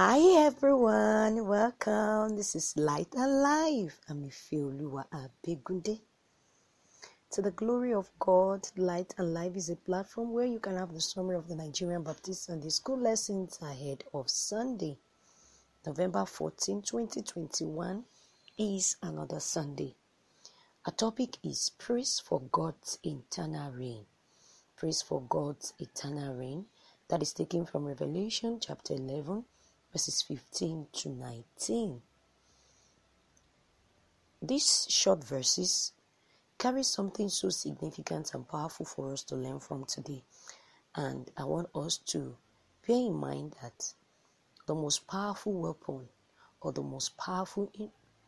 Hi everyone, welcome. This is Light and Alive. I'm Ifeoluwa Abegunde. To the glory of God, Light Alive is a platform where you can have the summary of the Nigerian Baptist Sunday School lessons ahead of Sunday. November 14, 2021 is another Sunday. Our topic is Praise for God's Eternal Reign. Praise for God's Eternal Reign. That is taken from Revelation chapter 11, verses 15 to 19. These short verses carry something so significant and powerful for us to learn from today. And I want us to bear in mind that the most powerful weapon or the most powerful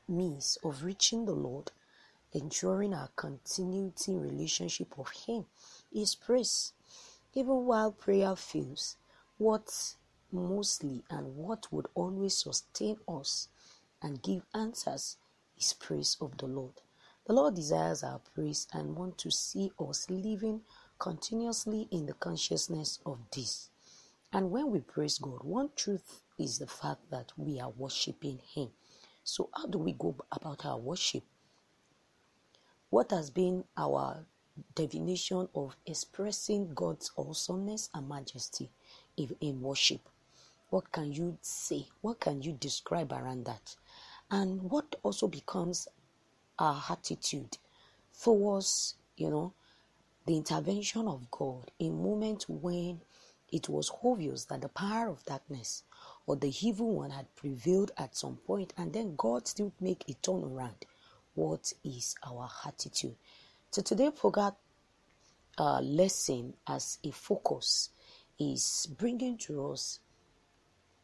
means of reaching the Lord, ensuring our continuity relationship of Him, is praise. Even while prayer fails, what mostly and what would always sustain us and give answers is praise of the Lord. The Lord desires our praise and want to see us living continuously in the consciousness of this. And when we praise God, one truth is the fact that we are worshiping Him. So, how do we go about our worship? What has been our definition of expressing God's awesomeness and majesty in worship? What can you say? What can you describe around that? And what also becomes our attitude towards, you know, the intervention of God in moments when it was obvious that the power of darkness or the evil one had prevailed at some point and then God still make a turnaround. What is our attitude? So today forgot uh, lesson as a focus is bringing to us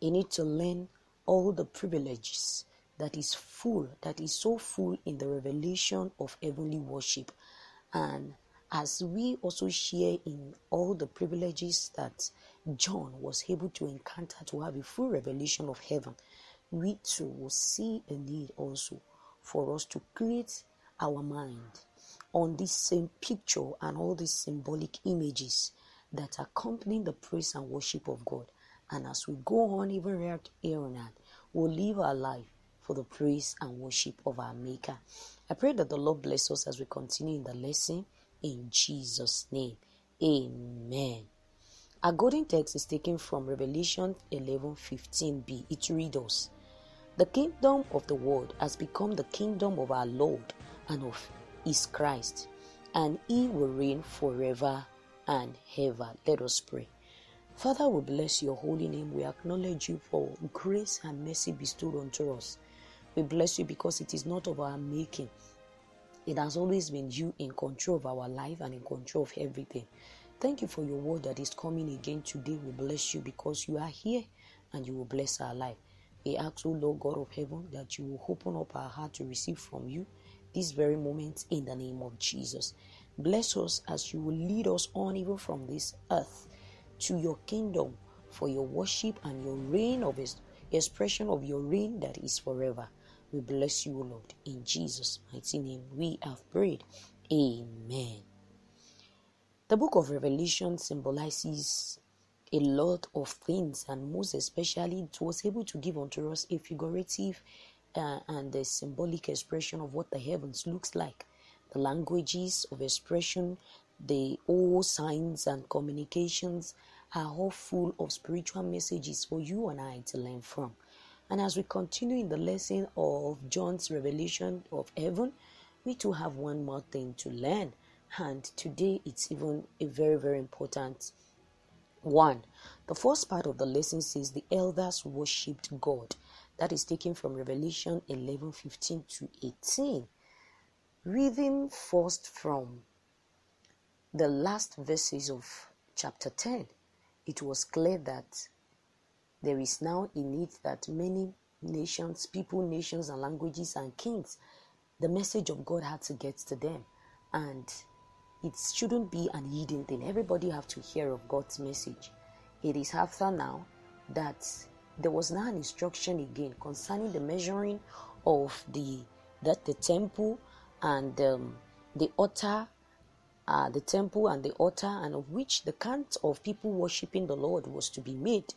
you need to learn all the privileges that is full, that is so full in the revelation of heavenly worship. And as we also share in all the privileges that John was able to encounter to have a full revelation of heaven, we too will see a need also for us to create our mind on this same picture and all these symbolic images that accompany the praise and worship of God. And as we go on, even right here on earth, we'll live our life for the praise and worship of our Maker. I pray that the Lord bless us as we continue in the lesson in Jesus' name. Amen. Our golden text is taken from Revelation 11 15b. It reads us The kingdom of the world has become the kingdom of our Lord and of his Christ, and he will reign forever and ever. Let us pray. Father, we bless your holy name. We acknowledge you for grace and mercy bestowed unto us. We bless you because it is not of our making. It has always been you in control of our life and in control of everything. Thank you for your word that is coming again today. We bless you because you are here and you will bless our life. We ask, O Lord God of heaven, that you will open up our heart to receive from you this very moment in the name of Jesus. Bless us as you will lead us on even from this earth to your kingdom for your worship and your reign of his expression of your reign that is forever. We bless you, Lord. In Jesus' mighty name, we have prayed. Amen. The book of Revelation symbolizes a lot of things, and most especially, it was able to give unto us a figurative uh, and a symbolic expression of what the heavens looks like, the languages of expression, the all signs and communications are all full of spiritual messages for you and I to learn from. And as we continue in the lesson of John's revelation of heaven, we too have one more thing to learn. And today it's even a very, very important one. The first part of the lesson says the elders worshipped God. That is taken from Revelation 11 15 to 18. Reading first from the last verses of chapter 10, it was clear that there is now a need that many nations, people, nations, and languages and kings, the message of God had to get to them. And it shouldn't be an hidden thing. Everybody have to hear of God's message. It is after now that there was now an instruction again concerning the measuring of the that the temple and um, the altar uh, the temple and the altar, and of which the count of people worshipping the Lord was to be made.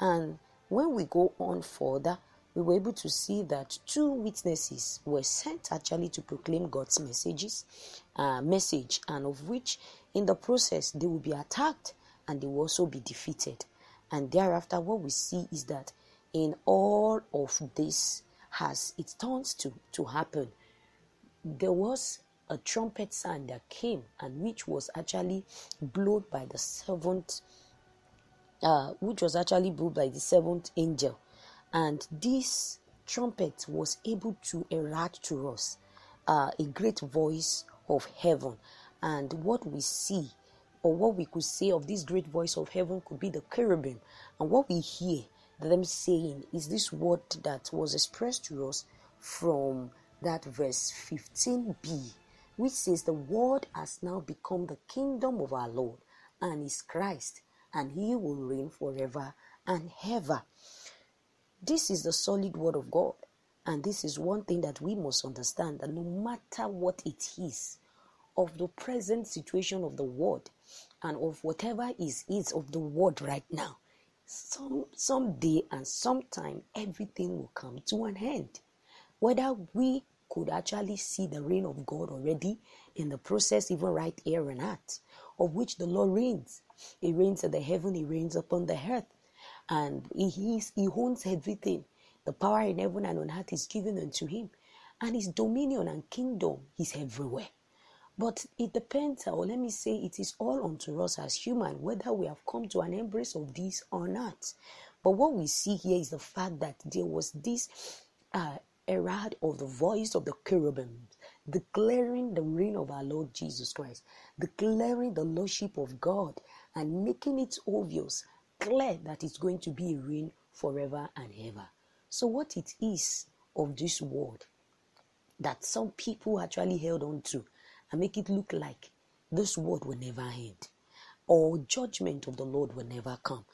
And when we go on further, we were able to see that two witnesses were sent actually to proclaim God's messages, uh, message, and of which in the process they will be attacked and they will also be defeated. And thereafter, what we see is that in all of this, has it turns to, to happen, there was a trumpet sound that came and which was actually blown by the seventh uh, which was actually blown by the seventh angel. And this trumpet was able to erect to us uh, a great voice of heaven. And what we see or what we could say of this great voice of heaven could be the cherubim. And what we hear them saying is this word that was expressed to us from that verse 15b which says the world has now become the kingdom of our Lord and is Christ, and he will reign forever and ever. This is the solid word of God, and this is one thing that we must understand that no matter what it is of the present situation of the world and of whatever is is of the world right now, some someday and sometime everything will come to an end. Whether we could actually see the reign of God already in the process, even right here and earth, of which the Lord reigns. He reigns in the heaven, He reigns upon the earth, and He is, He owns everything. The power in heaven and on earth is given unto Him, and His dominion and kingdom is everywhere. But it depends, or let me say, it is all unto us as human whether we have come to an embrace of this or not. But what we see here is the fact that there was this uh, herald of the voice of the cherubim, declaring the reign of our Lord Jesus Christ, declaring the lordship of God, and making it obvious, clear that it's going to be a reign forever and ever. So, what it is of this word that some people actually held on to and make it look like this word will never end or judgment of the Lord will never come.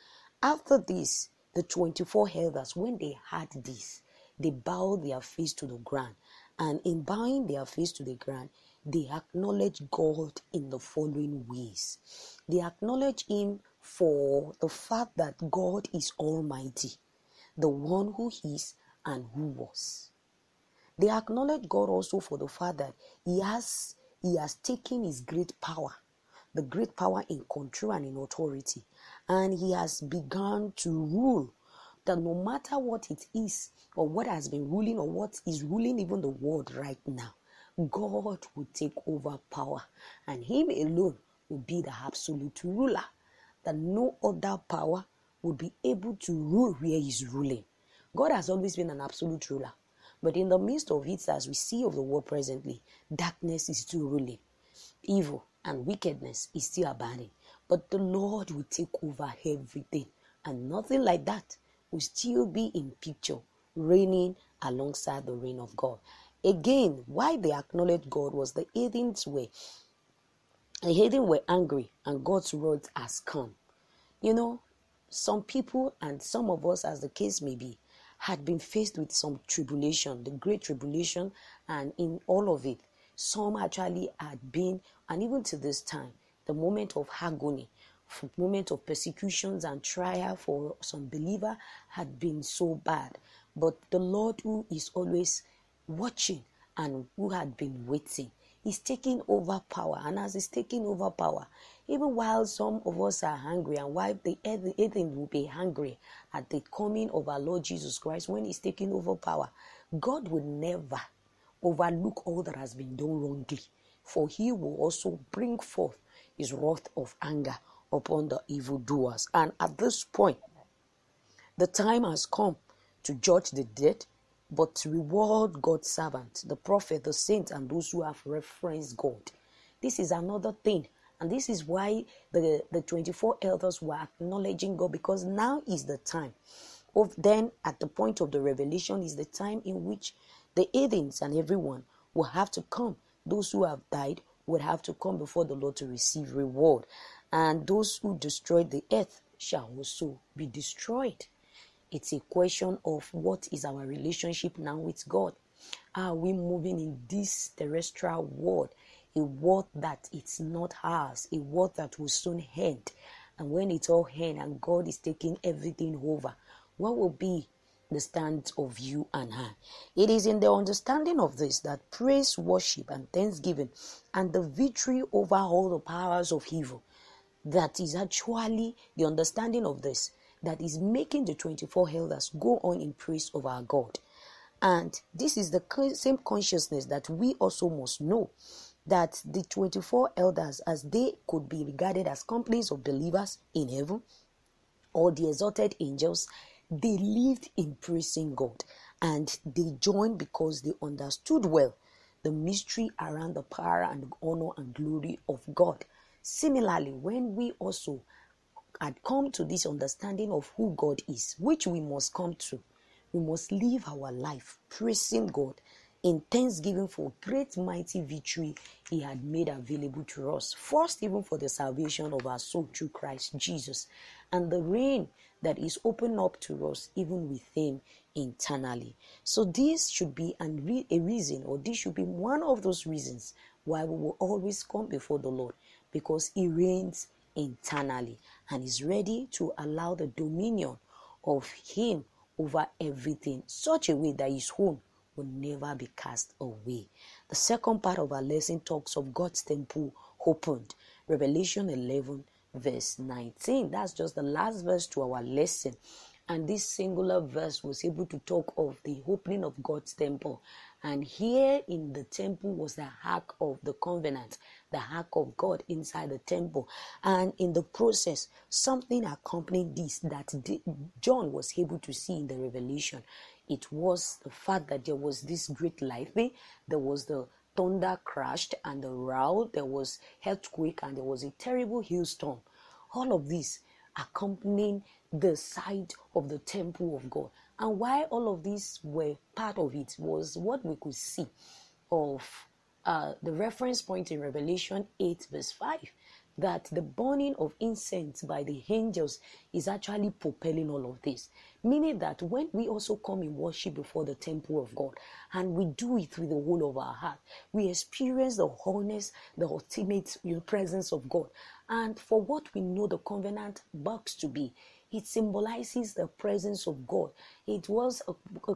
After this, the 24 elders, when they heard this, they bow their face to the ground. And in bowing their face to the ground, they acknowledge God in the following ways. They acknowledge Him for the fact that God is Almighty, the one who is and who was. They acknowledge God also for the fact that He has He has taken His great power, the great power in control and in authority, and He has begun to rule that no matter what it is or what has been ruling or what is ruling even the world right now, God will take over power and Him alone will be the absolute ruler. That no other power will be able to rule where He's ruling. God has always been an absolute ruler. But in the midst of it, as we see of the world presently, darkness is still ruling. Evil and wickedness is still abounding. But the Lord will take over everything. And nothing like that will still be in picture, reigning alongside the reign of God. Again, why they acknowledged God was the heathens were the heathen were angry and God's word has come. You know, some people and some of us, as the case may be, had been faced with some tribulation, the great tribulation, and in all of it, some actually had been, and even to this time, the moment of agony, moment of persecutions and trial for some believer had been so bad. But the Lord, who is always watching and who had been waiting, is taking over power. And as he's taking over power, even while some of us are hungry and while the heathen will be hungry at the coming of our Lord Jesus Christ when he's taking over power, God will never overlook all that has been done wrongly. For he will also bring forth his wrath of anger upon the evildoers. And at this point, the time has come to judge the dead, but to reward God's servant, the prophet, the saint, and those who have referenced God. This is another thing. And this is why the, the 24 elders were acknowledging God because now is the time. Of then, at the point of the revelation, is the time in which the heathens and everyone will have to come. Those who have died would have to come before the Lord to receive reward and those who destroy the earth shall also be destroyed. It's a question of what is our relationship now with God. Are we moving in this terrestrial world, a world that it's not ours, a world that will soon end? And when it's all end and God is taking everything over, what will be the stand of you and I. It is in the understanding of this that praise, worship, and thanksgiving and the victory over all the powers of evil that is actually the understanding of this that is making the 24 elders go on in praise of our God. And this is the same consciousness that we also must know that the 24 elders, as they could be regarded as companies of believers in heaven or the exalted angels, they lived in praising God and they joined because they understood well the mystery around the power and honor and glory of God. Similarly, when we also had come to this understanding of who God is, which we must come to, we must live our life praising God in thanksgiving for great mighty victory he had made available to us. First, even for the salvation of our soul through Christ Jesus, and the reign that is opened up to us even with him internally. So this should be an, a reason, or this should be one of those reasons why we will always come before the Lord, because he reigns internally and is ready to allow the dominion of him over everything such a way that his home will never be cast away. The second part of our lesson talks of God's temple opened. Revelation 11, verse 19. That's just the last verse to our lesson. And this singular verse was able to talk of the opening of God's temple. And here in the temple was the ark of the covenant, the ark of God inside the temple. And in the process, something accompanied this that John was able to see in the revelation it was the fact that there was this great lightning, there was the thunder crashed and the row, there was earthquake and there was a terrible hailstorm. All of this accompanying the sight of the temple of God. And why all of these were part of it was what we could see of uh, the reference point in Revelation 8, verse 5 that the burning of incense by the angels is actually propelling all of this. Meaning that when we also come in worship before the temple of God and we do it with the whole of our heart, we experience the wholeness, the ultimate presence of God. And for what we know the covenant box to be, it symbolizes the presence of God. It was a, a,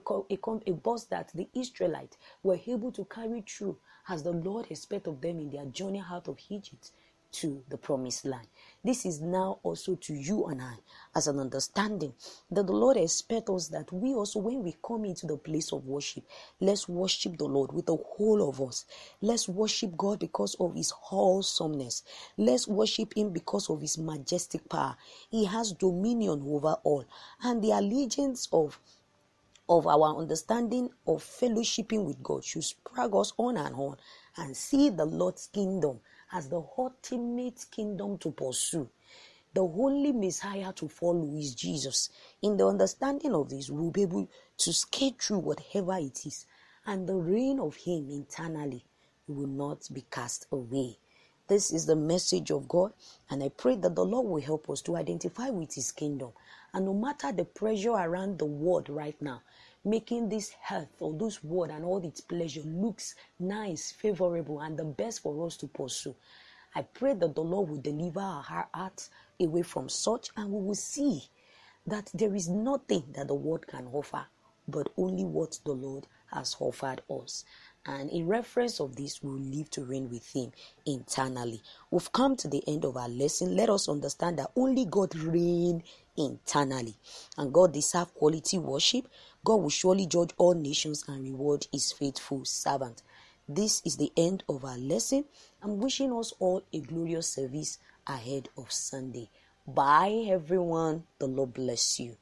a, box that the Israelites were able to carry through as the Lord expected of them in their journey out of Egypt to the promised land. This is now also to you and I as an understanding that the Lord expects us that we also, when we come into the place of worship, let's worship the Lord with the whole of us. Let's worship God because of His wholesomeness. Let's worship Him because of His majestic power. He has dominion over all, and the allegiance of of our understanding of fellowshipping with God should sprag us on and on and see the Lord's kingdom as the ultimate kingdom to pursue. The only Messiah to follow is Jesus. In the understanding of this, we'll be able to skate through whatever it is, and the reign of Him internally will not be cast away. This is the message of God, and I pray that the Lord will help us to identify with His kingdom. And no matter the pressure around the world right now, making this health or this world and all its pleasure looks nice, favorable, and the best for us to pursue. I pray that the Lord will deliver our hearts away from such and we will see that there is nothing that the world can offer but only what the Lord has offered us. And in reference of this, we will live to reign with Him internally. We've come to the end of our lesson. Let us understand that only God reigns internally, and God deserves quality worship. God will surely judge all nations and reward His faithful servant. This is the end of our lesson. I'm wishing us all a glorious service ahead of Sunday. Bye, everyone. The Lord bless you.